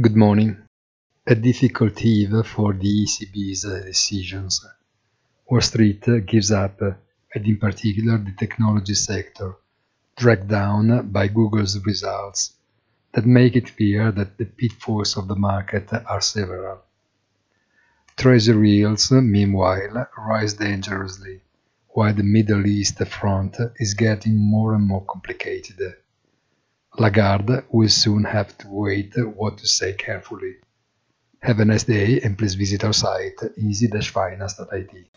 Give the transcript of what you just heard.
Good morning. A difficult eve for the ECB's decisions. Wall Street gives up, and in particular the technology sector, dragged down by Google's results that make it clear that the pitfalls of the market are several. Treasury yields, meanwhile, rise dangerously, while the Middle East front is getting more and more complicated. Lagarde will soon have to wait what to say carefully. Have a nice day and please visit our site easy-finance.it.